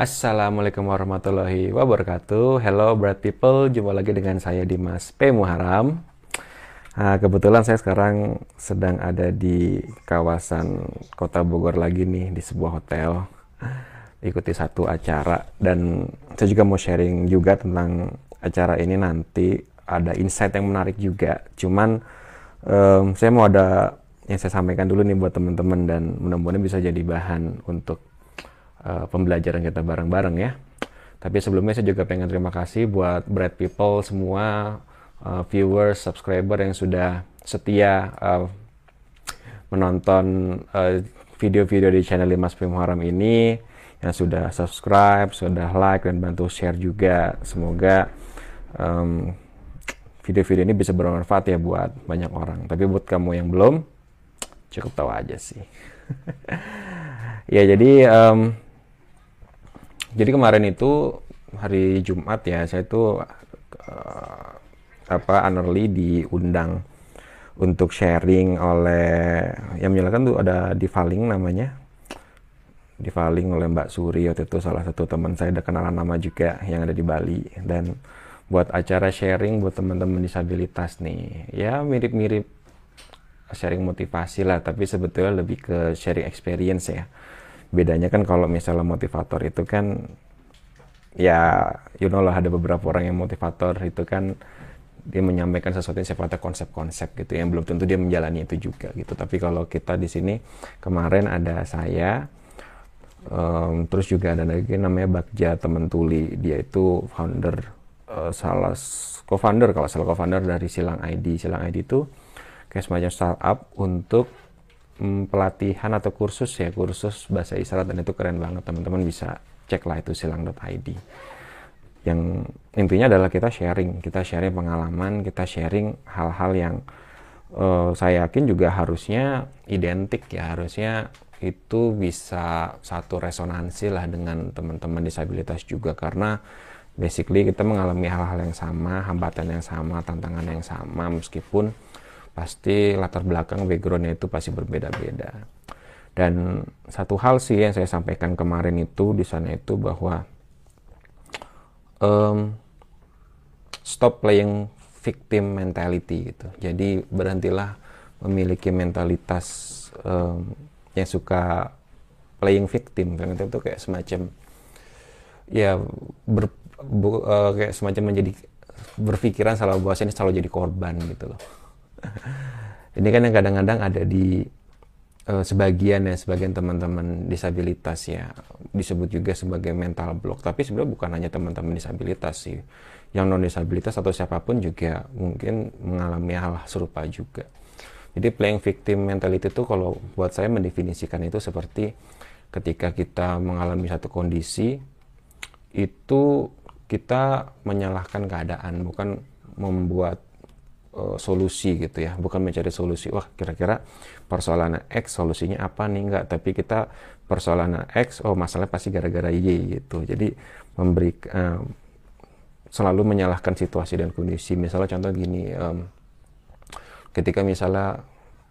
Assalamualaikum warahmatullahi wabarakatuh. Hello bright people, jumpa lagi dengan saya Dimas P Muharam. Nah, kebetulan saya sekarang sedang ada di kawasan Kota Bogor lagi nih di sebuah hotel. Ikuti satu acara dan saya juga mau sharing juga tentang acara ini nanti ada insight yang menarik juga. Cuman um, saya mau ada yang saya sampaikan dulu nih buat teman-teman dan mudah-mudahan bisa jadi bahan untuk uh, pembelajaran kita bareng-bareng ya. Tapi sebelumnya saya juga pengen terima kasih buat Bright People semua uh, viewers, subscriber yang sudah setia uh, menonton video-video uh, di channel Mas Pim Haram ini yang sudah subscribe, sudah like dan bantu share juga. Semoga um, video-video ini bisa bermanfaat ya buat banyak orang. Tapi buat kamu yang belum, cukup tahu aja sih. ya jadi um, jadi kemarin itu hari Jumat ya saya itu uh, apa Anerly diundang untuk sharing oleh yang menyalakan tuh ada di Faling namanya. Di Faling oleh Mbak Suri waktu itu salah satu teman saya ada kenalan nama juga yang ada di Bali. Dan buat acara sharing buat teman-teman disabilitas nih ya mirip-mirip sharing motivasi lah tapi sebetulnya lebih ke sharing experience ya bedanya kan kalau misalnya motivator itu kan ya you know lah ada beberapa orang yang motivator itu kan dia menyampaikan sesuatu yang sifatnya konsep-konsep gitu yang belum tentu dia menjalani itu juga gitu. Tapi kalau kita di sini kemarin ada saya um, terus juga ada lagi namanya Bagja teman tuli dia itu founder uh, salah co-founder kalau salah co-founder dari Silang ID Silang ID itu kayak semacam startup untuk hmm, pelatihan atau kursus ya kursus bahasa isyarat dan itu keren banget. Teman-teman bisa cek lah itu silang.id yang intinya adalah kita sharing kita sharing pengalaman kita sharing hal-hal yang uh, saya yakin juga harusnya identik ya harusnya itu bisa satu resonansi lah dengan teman-teman disabilitas juga. Karena basically kita mengalami hal-hal yang sama hambatan yang sama tantangan yang sama meskipun pasti latar belakang backgroundnya itu pasti berbeda-beda. Dan satu hal sih yang saya sampaikan kemarin itu di sana itu bahwa um, stop playing victim mentality gitu. Jadi berhentilah memiliki mentalitas um, yang suka playing victim karena itu kayak semacam ya ber, bu, uh, kayak semacam menjadi berpikiran selalu bahwa ini selalu jadi korban gitu loh ini kan yang kadang-kadang ada di uh, sebagian ya sebagian teman-teman disabilitas ya. Disebut juga sebagai mental block. Tapi sebenarnya bukan hanya teman-teman disabilitas sih. Yang non disabilitas atau siapa pun juga mungkin mengalami hal serupa juga. Jadi playing victim mentality itu kalau buat saya mendefinisikan itu seperti ketika kita mengalami satu kondisi itu kita menyalahkan keadaan bukan membuat uh, solusi gitu ya. Bukan mencari solusi. Wah kira-kira persoalan X solusinya apa nih? Enggak tapi kita persoalan X oh masalahnya pasti gara-gara Y gitu. Jadi memberi uh, selalu menyalahkan situasi dan kondisi. Misalnya contoh gini um, ketika misalnya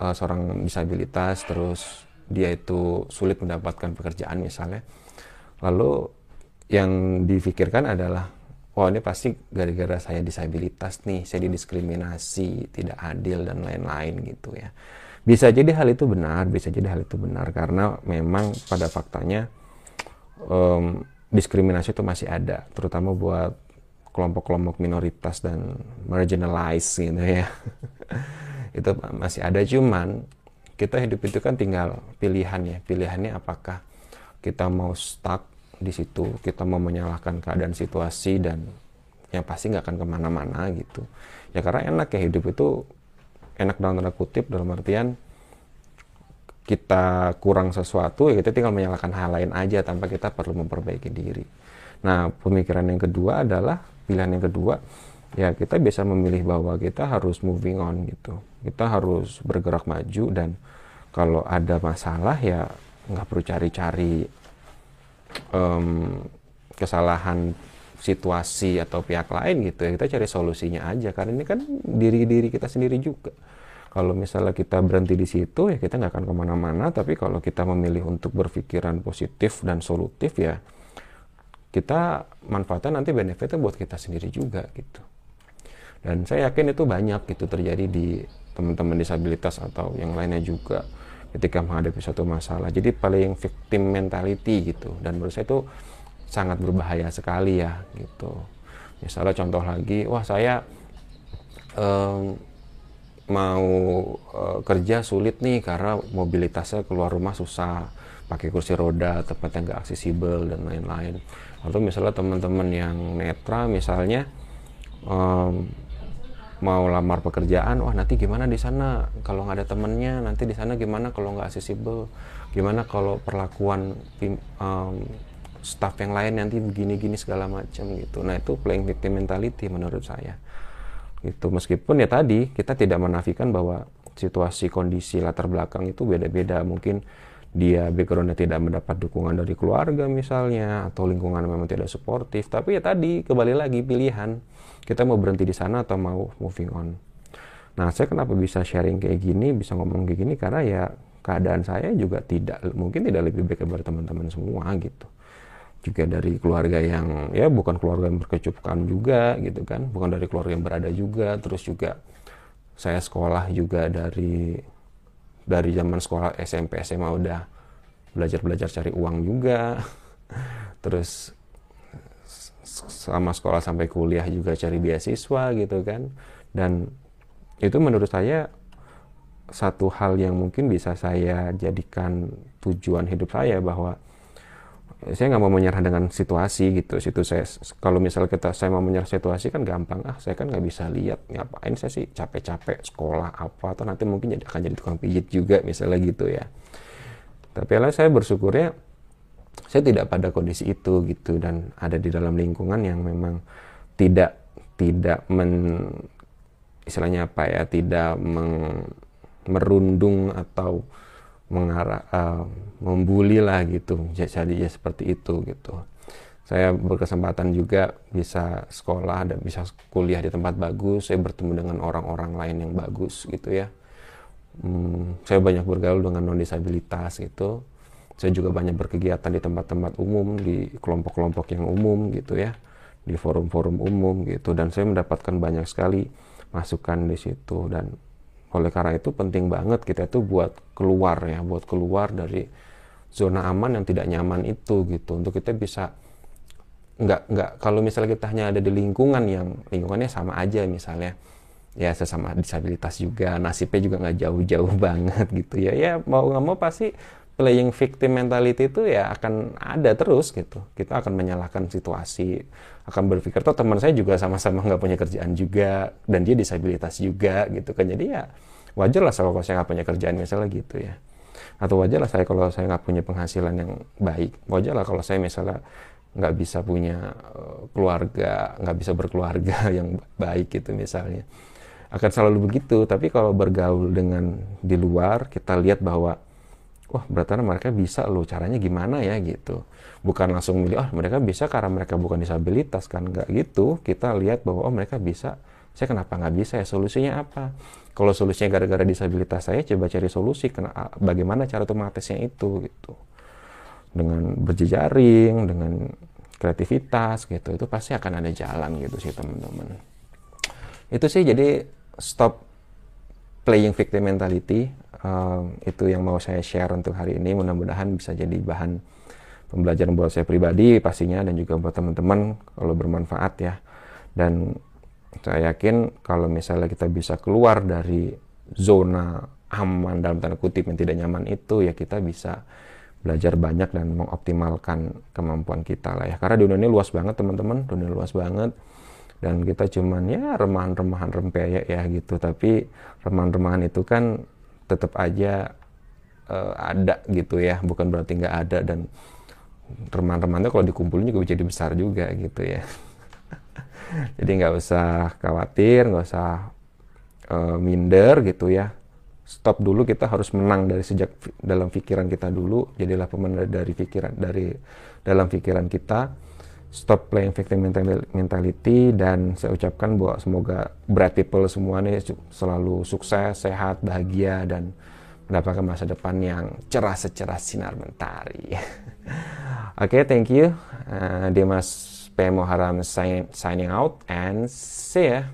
uh, seorang disabilitas terus dia itu sulit mendapatkan pekerjaan misalnya lalu yang difikirkan adalah oh ini pasti gara-gara saya disabilitas nih, saya didiskriminasi, tidak adil dan lain-lain gitu ya. Bisa jadi hal itu benar, bisa jadi hal itu benar karena memang pada faktanya um, diskriminasi itu masih ada, terutama buat kelompok-kelompok minoritas dan marginalized gitu ya. itu masih ada cuman kita hidup itu kan tinggal pilihan ya, pilihannya apakah kita mau stuck di situ. Kita mau menyalahkan keadaan situasi dan yang pasti nggak akan ke mana-mana gitu. Ya karena enak ya hidup itu enak dalam tanda kutip dalam artian kita kurang sesuatu ya kita tinggal menyalahkan hal lain aja tanpa kita perlu memperbaiki diri. Nah pemikiran yang kedua adalah pilihan yang kedua ya kita bisa memilih bahwa kita harus moving on gitu. Kita harus bergerak maju dan kalau ada masalah ya nggak perlu cari-cari um, kesalahan situasi atau pihak lain gitu ya kita cari solusinya aja. Karena ini kan diri diri kita sendiri juga. Kalau misalnya kita berhenti di situ ya kita nggak akan ke mana-mana. Tapi kalau kita memilih untuk berpikiran positif dan solutif ya kita manfaatnya nanti benefitnya buat kita sendiri juga gitu. Dan saya yakin itu banyak gitu terjadi di teman-teman disabilitas atau yang lainnya juga ketika menghadapi suatu masalah. Jadi paling victim mentality gitu. Dan menurut saya itu sangat berbahaya sekali ya gitu. Misalnya contoh lagi wah saya um, mau uh, kerja sulit nih karena mobilitasnya keluar rumah susah. Pakai kursi roda tempatnya nggak aksesibel dan lain-lain. Atau misalnya teman-teman yang netra misalnya um, mau lamar pekerjaan wah nanti gimana di sana? Kalau nggak ada temennya nanti di sana gimana kalau nggak aksesibel? Gimana kalau perlakuan um, staff yang lain nanti begini-gini segala macam gitu. Nah itu playing victim mentality menurut saya. Gitu. Meskipun ya tadi kita tidak menafikan bahwa situasi kondisi latar belakang itu beda-beda. Mungkin dia backgroundnya tidak mendapat dukungan dari keluarga misalnya atau lingkungan memang tidak suportif. Tapi ya tadi kembali lagi pilihan. Kita mau berhenti di sana atau mau moving on. Nah saya kenapa bisa sharing kayak gini bisa ngomong kayak gini? Karena ya keadaan saya juga tidak mungkin tidak lebih baik daripada teman-teman semua gitu. Juga dari keluarga yang ya bukan keluarga yang berkecupukan juga gitu kan. Bukan dari keluarga yang berada juga. Terus juga saya sekolah juga dari dari zaman sekolah SMP SMA udah belajar belajar cari uang juga. Terus selama sekolah sampai kuliah juga cari beasiswa gitu kan. Dan itu menurut saya satu hal yang mungkin bisa saya jadikan tujuan hidup saya bahwa saya nggak mau menyerah dengan situasi gitu. Situ saya kalau misalnya kita saya mau menyerah situasi kan gampang. Ah saya kan nggak bisa lihat ngapain saya sih capek-capek sekolah apa atau nanti mungkin jadi akan jadi tukang pijit juga misalnya gitu ya. Tapi lah saya bersyukurnya saya tidak pada kondisi itu gitu dan ada di dalam lingkungan yang memang tidak tidak men istilahnya apa ya tidak meng, merundung atau mengarah uh, membuli lah gitu jadi ya seperti itu gitu. Saya berkesempatan juga bisa sekolah dan bisa kuliah di tempat bagus saya bertemu dengan orang-orang lain yang bagus gitu ya. Hmm, saya banyak bergaul dengan non disabilitas gitu. Saya juga banyak berkegiatan di tempat-tempat umum di kelompok-kelompok yang umum gitu ya di forum-forum umum gitu. Dan saya mendapatkan banyak sekali masukan di situ dan oleh karena itu penting banget kita itu buat keluar ya buat keluar dari zona aman yang tidak nyaman itu gitu. Untuk kita bisa nggak nggak kalau misalnya kita hanya ada di lingkungan yang lingkungannya sama aja misalnya. Ya sesama disabilitas juga nasibnya juga nggak jauh-jauh banget gitu ya. Ya mau nggak mau pasti playing victim mentality itu ya akan ada terus gitu. Kita akan menyalahkan situasi, akan berpikir tuh teman saya juga sama-sama nggak punya kerjaan juga dan dia disabilitas juga gitu kan. Jadi ya wajar lah kalau saya nggak punya kerjaan misalnya gitu ya. Atau wajar lah saya kalau saya nggak punya penghasilan yang baik. Wajar lah kalau saya misalnya nggak bisa punya eh, keluarga, nggak bisa berkeluarga yang baik gitu misalnya. Akan selalu begitu, tapi kalau bergaul dengan di luar, kita lihat bahwa wah berarti mereka bisa loh caranya gimana ya gitu. Bukan langsung milih oh mereka bisa karena mereka bukan disabilitas kan? Nggak gitu. Kita lihat bahwa oh mereka bisa. Saya kenapa nggak bisa ya? Solusinya apa? Kalau solusinya gara-gara disabilitas saya coba cari solusi. Kena, bagaimana cara otomatisnya itu gitu. Dengan berjejaring dengan kreativitas gitu. Itu pasti akan ada jalan gitu sih teman-teman. Itu sih jadi stop playing victim mentality um, itu yang mau saya share untuk hari ini. Mudah-mudahan bisa jadi bahan pembelajaran buat saya pribadi pastinya dan juga buat teman-teman kalau bermanfaat ya. Dan saya yakin kalau misalnya kita bisa keluar dari zona aman dalam tanda kutip yang tidak nyaman itu ya kita bisa belajar banyak dan mengoptimalkan kemampuan kita lah ya. Karena dunia ini luas banget teman-teman. Dunia luas banget. Dan kita cuman ya remahan-remahan rempeyek ya gitu. Tapi remahan-remahan itu kan tetap aja uh, ada gitu ya. Bukan berarti nggak ada dan teman-temannya kalau dikumpulin juga jadi besar juga gitu ya. Jadi nggak usah khawatir nggak usah uh, minder gitu ya. Stop dulu kita harus menang dari sejak dalam pikiran kita dulu. Jadilah pemenang dari pikiran dari dalam pikiran kita stop playing victim mentality dan saya ucapkan bahwa semoga bright people semua nih selalu sukses, sehat, bahagia dan mendapatkan masa depan yang cerah secerah sinar mentari. Oke, okay, thank you. Uh, Dimas P. Muharam sign, signing out and see ya.